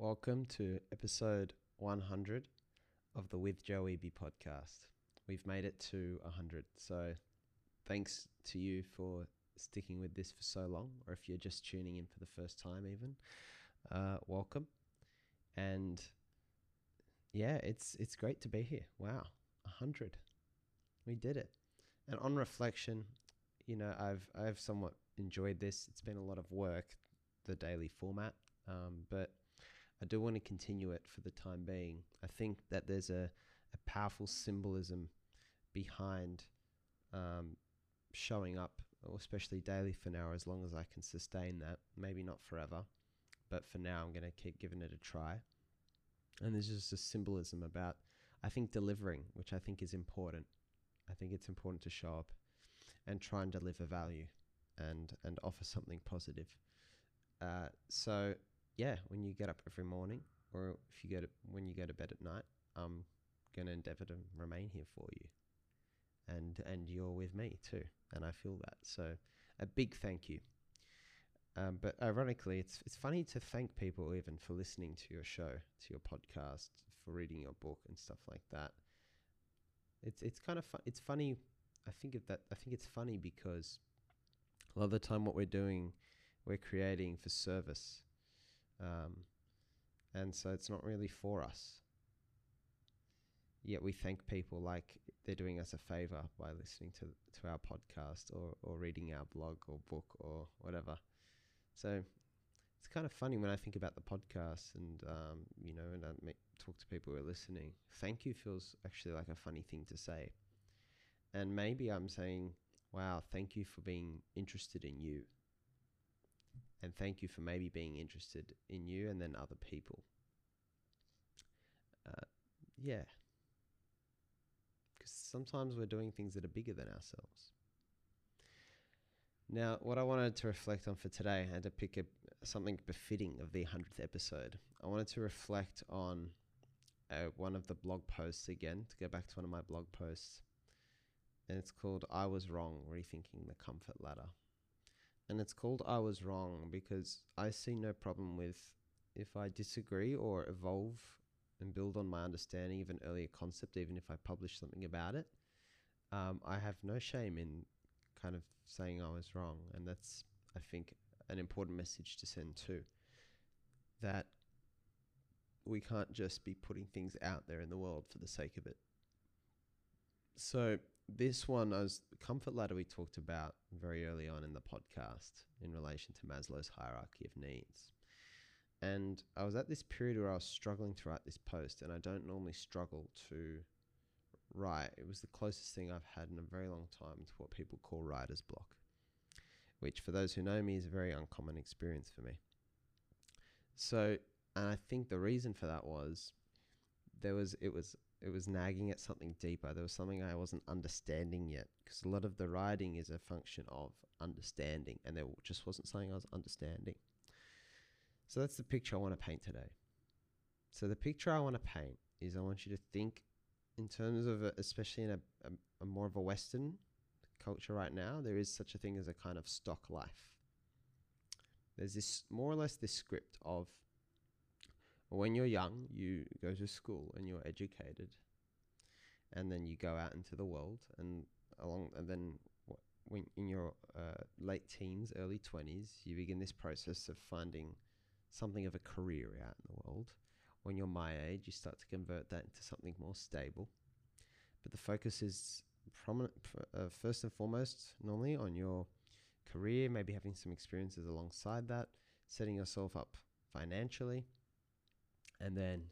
Welcome to episode 100 of the With Joe Eby podcast. We've made it to 100. So thanks to you for sticking with this for so long, or if you're just tuning in for the first time, even, uh, welcome. And yeah, it's it's great to be here. Wow, 100. We did it. And on reflection, you know, I've I've somewhat enjoyed this. It's been a lot of work, the daily format, um, but I do want to continue it for the time being. I think that there's a, a powerful symbolism behind um, showing up, especially daily for now, as long as I can sustain that. Maybe not forever, but for now, I'm going to keep giving it a try. And there's just a symbolism about, I think, delivering, which I think is important. I think it's important to show up and try and deliver value and, and offer something positive. Uh, so, yeah, when you get up every morning, or if you go when you go to bed at night, I'm going to endeavor to remain here for you, and and you're with me too, and I feel that. So, a big thank you. Um, but ironically, it's it's funny to thank people even for listening to your show, to your podcast, for reading your book and stuff like that. It's it's kind of fun. It's funny. I think of that. I think it's funny because a lot of the time, what we're doing, we're creating for service, um, and so it's not really for us. Yet we thank people like they're doing us a favor by listening to to our podcast or or reading our blog or book or whatever. So it's kind of funny when I think about the podcast and um, you know, and I make, talk to people who are listening. Thank you feels actually like a funny thing to say, and maybe I'm saying, "Wow, thank you for being interested in you," and thank you for maybe being interested in you and then other people. Uh, yeah, because sometimes we're doing things that are bigger than ourselves. Now, what I wanted to reflect on for today, and to pick a, something befitting of the 100th episode, I wanted to reflect on uh, one of the blog posts again, to go back to one of my blog posts. And it's called I Was Wrong Rethinking the Comfort Ladder. And it's called I Was Wrong because I see no problem with if I disagree or evolve and build on my understanding of an earlier concept, even if I publish something about it. Um, I have no shame in kind of saying I was wrong. And that's, I think, an important message to send too. That we can't just be putting things out there in the world for the sake of it. So, this one, as comfort ladder, we talked about very early on in the podcast in relation to Maslow's hierarchy of needs. And I was at this period where I was struggling to write this post, and I don't normally struggle to write. It was the closest thing I've had in a very long time to what people call writer's block, which, for those who know me, is a very uncommon experience for me. So, and I think the reason for that was there was it was it was nagging at something deeper. There was something I wasn't understanding yet because a lot of the writing is a function of understanding, and there just wasn't something I was understanding. So that's the picture I want to paint today. So the picture I want to paint is I want you to think in terms of a, especially in a, a, a more of a Western culture right now, there is such a thing as a kind of stock life. There's this more or less this script of when you're young, you go to school and you're educated, and then you go out into the world, and along, and then when in your uh, late teens, early twenties, you begin this process of finding something of a career out in the world. When you're my age, you start to convert that into something more stable. But the focus is prominent, uh, first and foremost, normally on your career, maybe having some experiences alongside that, setting yourself up financially, and then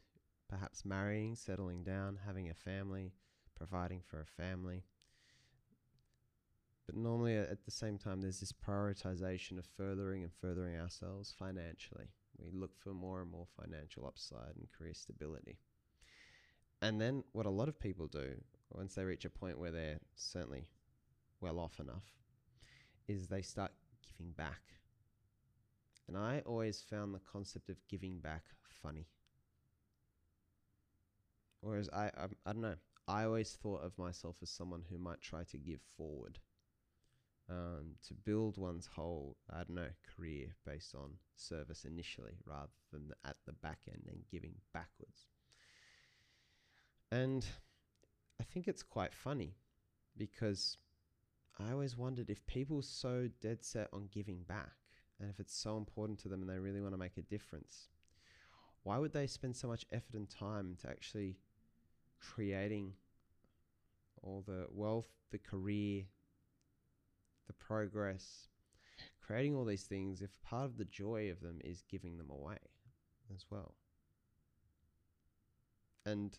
perhaps marrying, settling down, having a family, providing for a family. But normally uh, at the same time, there's this prioritization of furthering and furthering ourselves financially. We look for more and more financial upside and career stability. And then what a lot of people do once they reach a point where they're certainly well off enough is they start giving back. And I always found the concept of giving back funny. Whereas I, I, I don't know, I always thought of myself as someone who might try to give forward. um, to build one's whole, I don't know, career based on service initially rather than at the back end and giving backwards. And I think it's quite funny because I always wondered if people so dead set on giving back and if it's so important to them and they really want to make a difference, why would they spend so much effort and time to actually creating all the wealth, the career, the progress, creating all these things if part of the joy of them is giving them away as well? And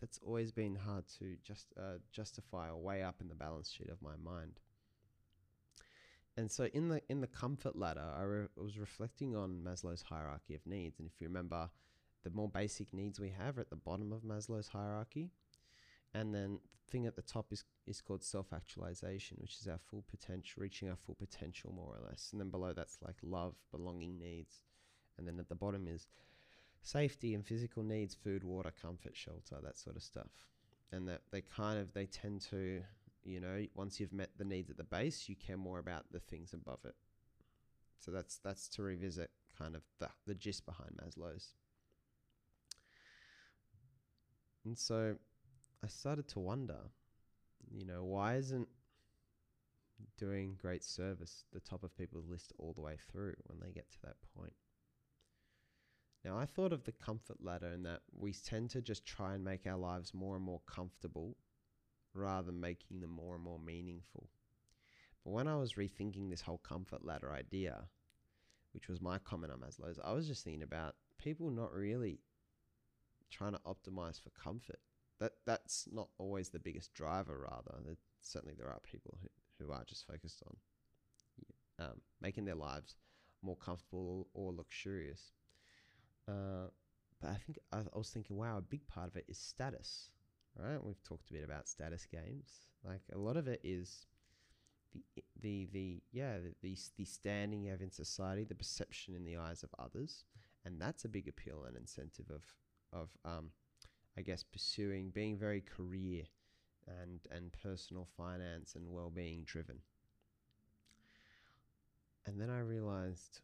that's always been hard to just uh, justify or weigh up in the balance sheet of my mind. And so in the in the comfort ladder, I re- was reflecting on Maslow's hierarchy of needs, and if you remember, the more basic needs we have are at the bottom of Maslow's hierarchy, and then the thing at the top is is called self actualization, which is our full potential, reaching our full potential more or less, and then below that's like love, belonging needs, and then at the bottom is safety and physical needs, food, water, comfort, shelter, that sort of stuff. And that they kind of they tend to, you know, once you've met the needs at the base, you care more about the things above it. So that's that's to revisit kind of the the gist behind Maslow's. And so I started to wonder, you know, why isn't doing great service the top of people's list all the way through when they get to that point? Now, I thought of the comfort ladder in that we tend to just try and make our lives more and more comfortable rather than making them more and more meaningful. But when I was rethinking this whole comfort ladder idea, which was my comment on Maslow's, I was just thinking about people not really trying to optimize for comfort. That that's not always the biggest driver. Rather, certainly there are people who, who are just focused on um, making their lives more comfortable or luxurious. Uh, but I think I, I, was thinking, wow, a big part of it is status, right? We've talked a bit about status games. Like a lot of it is the the the yeah the, the standing you have in society, the perception in the eyes of others, and that's a big appeal and incentive of of um, I guess pursuing being very career and and personal finance and well being driven. And then I realized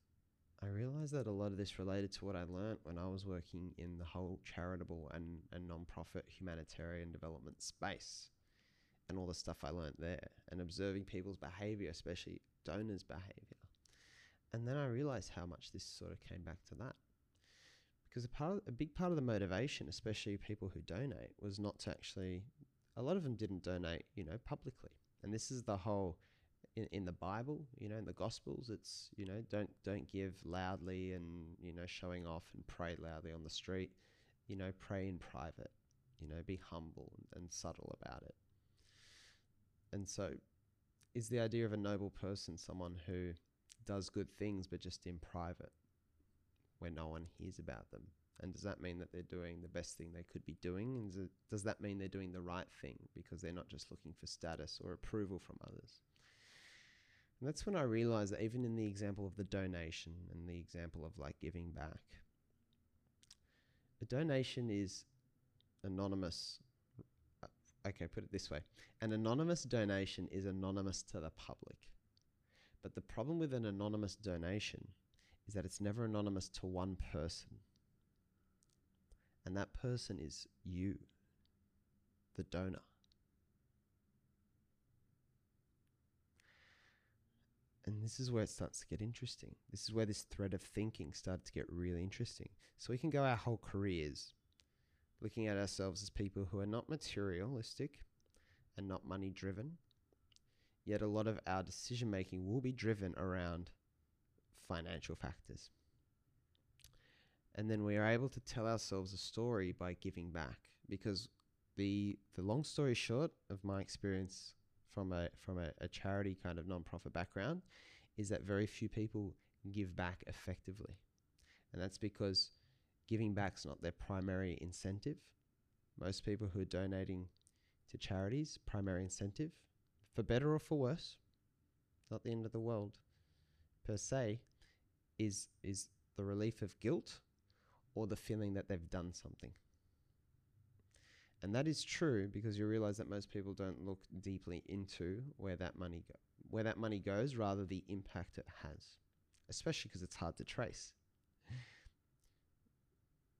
I realized that a lot of this related to what I learned when I was working in the whole charitable and, and non-profit humanitarian development space and all the stuff I learned there and observing people's behavior, especially donors' behavior. And then I realized how much this sort of came back to that. Because a, part of, a big part of the motivation, especially people who donate, was not to actually, a lot of them didn't donate, you know, publicly. And this is the whole in, in the Bible, you know, in the Gospels, it's you know don't don't give loudly and you know showing off and pray loudly on the street. You know, pray in private. You know, be humble and subtle about it. And so, is the idea of a noble person someone who does good things but just in private, where no one hears about them? And does that mean that they're doing the best thing they could be doing? And does that mean they're doing the right thing because they're not just looking for status or approval from others? And that's when I realized that even in the example of the donation and the example of like giving back, a donation is anonymous. Okay, put it this way an anonymous donation is anonymous to the public. But the problem with an anonymous donation is that it's never anonymous to one person. And that person is you, the donor. And this is where it starts to get interesting. This is where this thread of thinking started to get really interesting. So we can go our whole careers looking at ourselves as people who are not materialistic and not money driven. Yet a lot of our decision making will be driven around financial factors. And then we are able to tell ourselves a story by giving back because the the long story short of my experience from a from a, a charity kind of non-profit background is that very few people give back effectively. And that's because giving back is not their primary incentive. Most people who are donating to charities, primary incentive, for better or for worse, not the end of the world per se, is is the relief of guilt or the feeling that they've done something. And that is true because you realize that most people don't look deeply into where that money go, where that money goes, rather the impact it has, especially because it's hard to trace.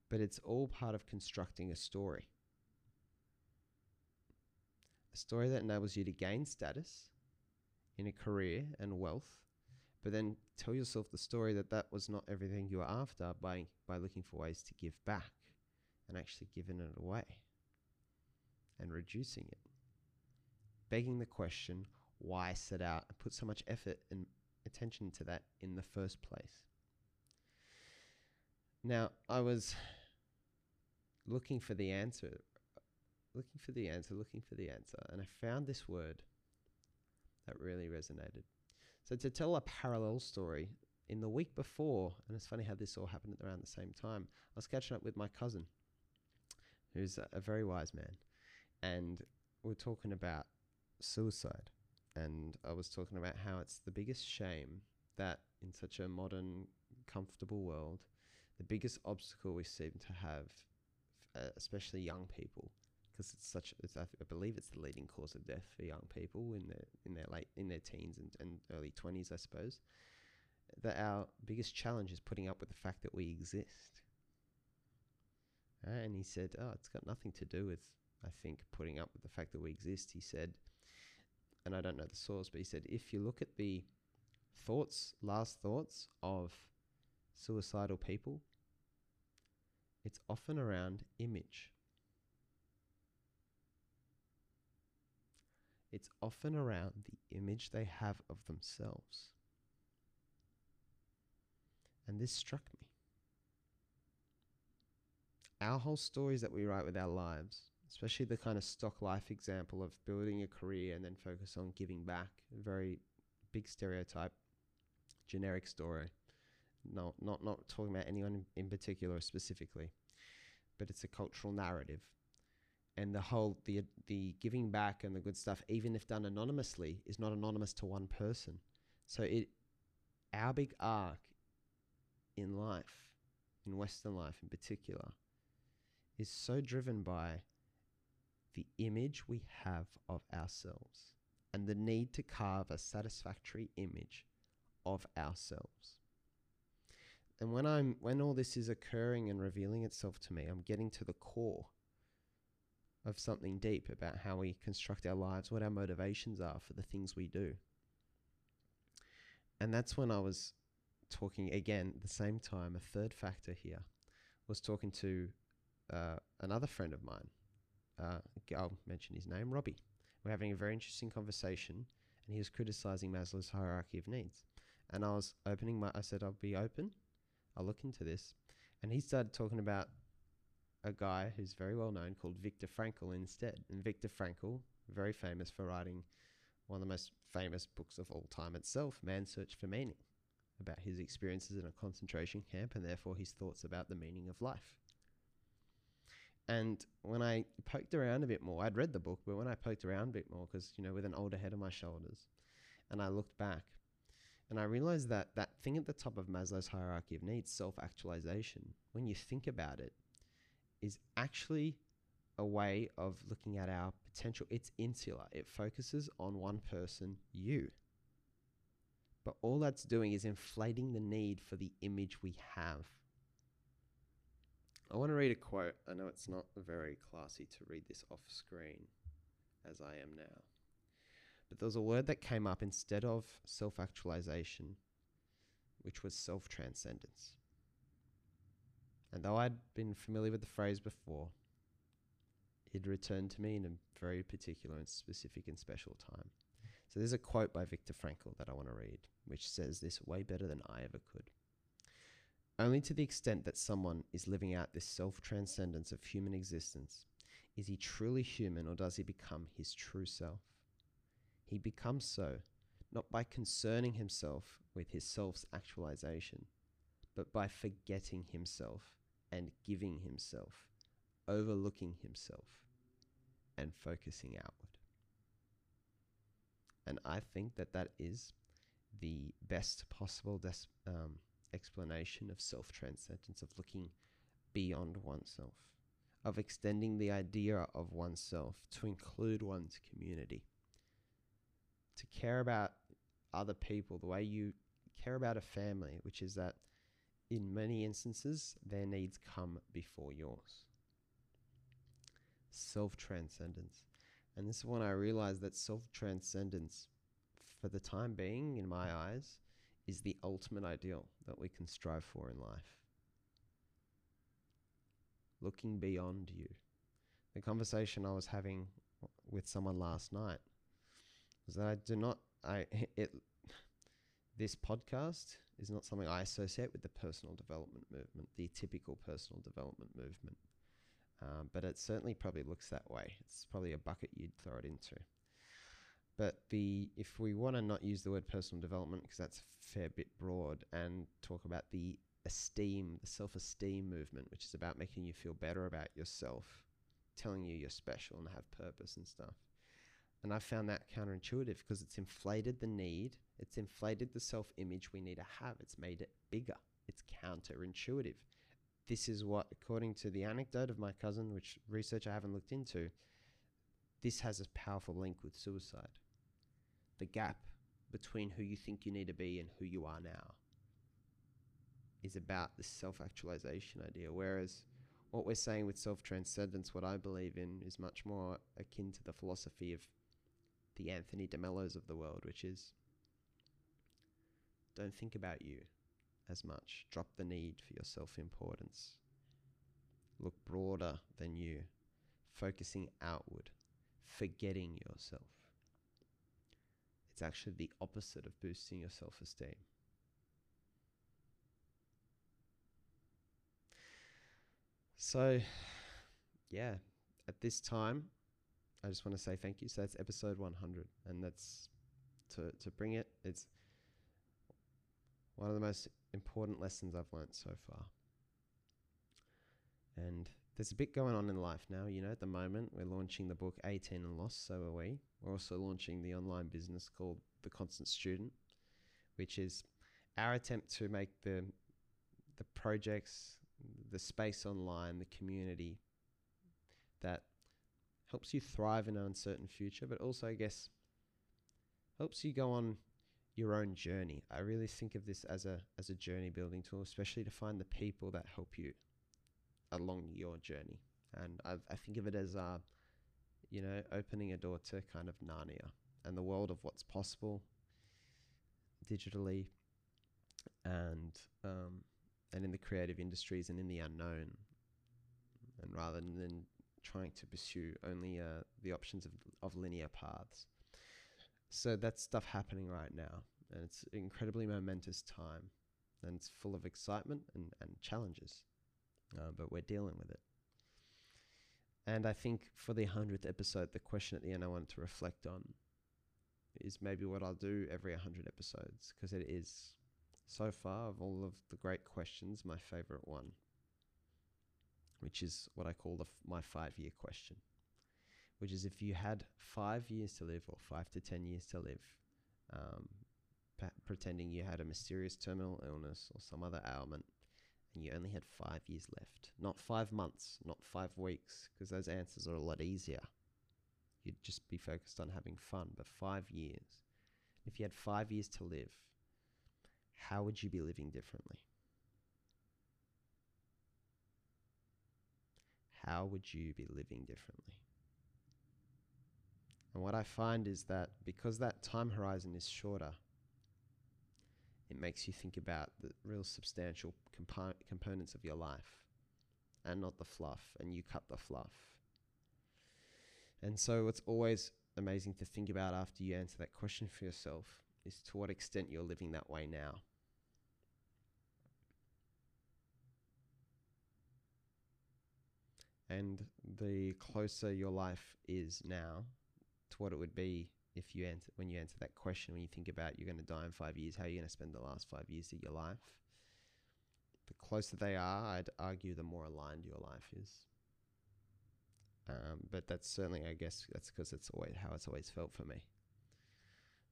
But it's all part of constructing a story. A story that enables you to gain status in a career and wealth, but then tell yourself the story that that was not everything you were after by, by looking for ways to give back and actually giving it away and reducing it. Begging the question, why set out and put so much effort and attention to that in the first place? Now, I was looking for the answer, looking for the answer, looking for the answer, and I found this word that really resonated. So, to tell a parallel story, in the week before, and it's funny how this all happened around the same time, I was catching up with my cousin, who's a, very wise man, and we we're talking about suicide. And I was talking about how it's the biggest shame that in such a modern, comfortable world, the biggest obstacle we seem to have, uh, especially young people, because it's such it's, I, believe it's the leading cause of death for young people in their in their late in their teens and, and early 20s I suppose that our biggest challenge is putting up with the fact that we exist. And he said oh it's got nothing to do with I think putting up with the fact that we exist. He said and I don't know the source but he said if you look at the thoughts last thoughts of suicidal people it's often around image it's often around the image they have of themselves. And this struck me. Our whole stories that we write with our lives, especially the kind of stock life example of building a career and then focus on giving back, very big stereotype, generic story. No, not not talking about anyone in, in particular specifically, but it's a cultural narrative and the whole the the giving back and the good stuff, even if done anonymously, is not anonymous to one person. So it our big arc in life, in Western life in particular, is so driven by the image we have of ourselves and the need to carve a satisfactory image of ourselves. And when I'm when all this is occurring and revealing itself to me, I'm getting to the core of something deep about how we construct our lives, what our motivations are for the things we do. And that's when I was talking again at the same time, a third factor here was talking to uh, another friend of mine. Uh, I'll mention his name, Robbie. We're having a very interesting conversation, and he was criticizing Maslow's hierarchy of needs. And I was opening my, I said, I'll be open, I'll look into this. And he started talking about a guy who's very well known called Viktor Frankl instead. And Viktor Frankl, very famous for writing one of the most famous books of all time itself, Man's Search for Meaning, about his experiences in a concentration camp and therefore his thoughts about the meaning of life. And when I poked around a bit more, I'd read the book, but when I poked around a bit more, because, you know, with an older head on my shoulders, and I looked back, and I realized that that thing at the top of Maslow's hierarchy of needs, self actualization, when you think about it, is actually a way of looking at our potential. It's insular, it focuses on one person, you. But all that's doing is inflating the need for the image we have. I want to read a quote. I know it's not very classy to read this off screen as I am now. But there was a word that came up instead of self actualization, which was self transcendence. And though I'd been familiar with the phrase before, it returned to me in a very particular and specific and special time. So there's a quote by Viktor Frankl that I want to read, which says this way better than I ever could. Only to the extent that someone is living out this self transcendence of human existence is he truly human or does he become his true self? He becomes so not by concerning himself with his self's actualization, but by forgetting himself and giving himself, overlooking himself, and focusing outward. And I think that that is the best possible des- um, explanation of self transcendence, of looking beyond oneself, of extending the idea of oneself to include one's community, to care about other people, the way you care about a family, which is that in many instances, their needs come before yours. Self transcendence. And this is when I realized that self transcendence, for the time being, in my eyes, is the ultimate ideal that we can strive for in life. Looking beyond you. The conversation I was having with someone last night was that I do not, I, it, this podcast is not something I associate with the personal development movement, the typical personal development movement. Um, but it certainly probably looks that way. It's probably a bucket you'd throw it into. But the if we want to not use the word personal development because that's a fair bit broad, and talk about the esteem, the self-esteem movement, which is about making you feel better about yourself, telling you you're special and have purpose and stuff. And I found that counterintuitive because it's inflated the need, it's inflated the self-image we need to have. It's made it bigger. It's counterintuitive this is what, according to the anecdote of my cousin, which research I haven't looked into, this has a powerful link with suicide. The gap between who you think you need to be and who you are now is about the self actualization idea. Whereas what we're saying with self transcendence, what I believe in, is much more akin to the philosophy of the Anthony DeMellos of the world, which is don't think about you as much. Drop the need for your self importance. Look broader than you, focusing outward, forgetting yourself. It's actually the opposite of boosting your self esteem. So, yeah, at this time, I just want to say thank you. So that's episode 100, and that's to to bring it. It's one of the most important lessons I've learnt so far. And there's a bit going on in life now. You know, at the moment, we're launching the book 18 and Lost, so are we. We're also launching the online business called The Constant Student, which is our attempt to make the the projects, the space online, the community that helps you thrive in an uncertain future, but also, I guess, helps you go on your own journey. I really think of this as a as a journey building tool, especially to find the people that help you along your journey. And i I think of it as, uh, you know, opening a door to kind of Narnia and the world of what's possible digitally, and um, and in the creative industries and in the unknown. And rather than trying to pursue only uh, the options of, of linear paths. So that's stuff happening right now, and it's an incredibly momentous time, and it's full of excitement and, and challenges, uh, but we're dealing with it. And I think for the 100th episode, the question at the end I wanted to reflect on is maybe what I'll do every 100 episodes, because it is, so far, of all of the great questions, my favorite one, which is what I call the, my five year question which is if you had five years to live or five to 10 years to live, um, pretending you had a mysterious terminal illness or some other ailment, and you only had five years left, not five months, not five weeks, because those answers are a lot easier. You'd just be focused on having fun, but five years. If you had five years to live, how would you be living differently? How would you be living differently? And what I find is that because that time horizon is shorter, it makes you think about the real substantial compo- components of your life and not the fluff, and you cut the fluff. And so, it's always amazing to think about after you answer that question for yourself is to what extent you're living that way now. And the closer your life is now to what it would be if you answer when you answer that question when you think about you're going to die in five years how are you going to spend the last five years of your life the closer they are i'd argue the more aligned your life is. Um, but that's certainly i guess that's because it's always how it's always felt for me.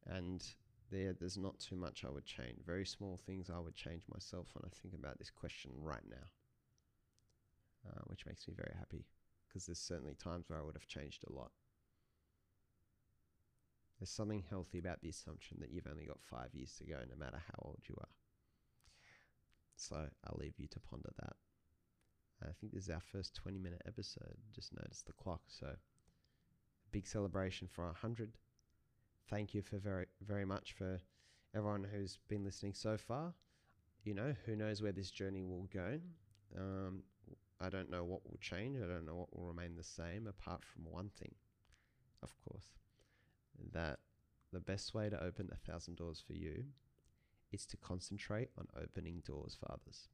And there there's not too much i would change. Very small things i would change myself when i think about this question right now uh, which makes me very happy because there's certainly times where i would have changed a lot There's something healthy about the assumption that you've only got five years to go, no matter how old you are. So I'll leave you to ponder that. I think this is our first 20 minute episode. Just noticed the clock. So big celebration for 100. Thank you for very, very much for everyone who's been listening so far. You know, who knows where this journey will go. Um, I don't know what will change. I don't know what will remain the same, apart from one thing, of course, that the best way to open a thousand doors for you is to concentrate on opening doors for others.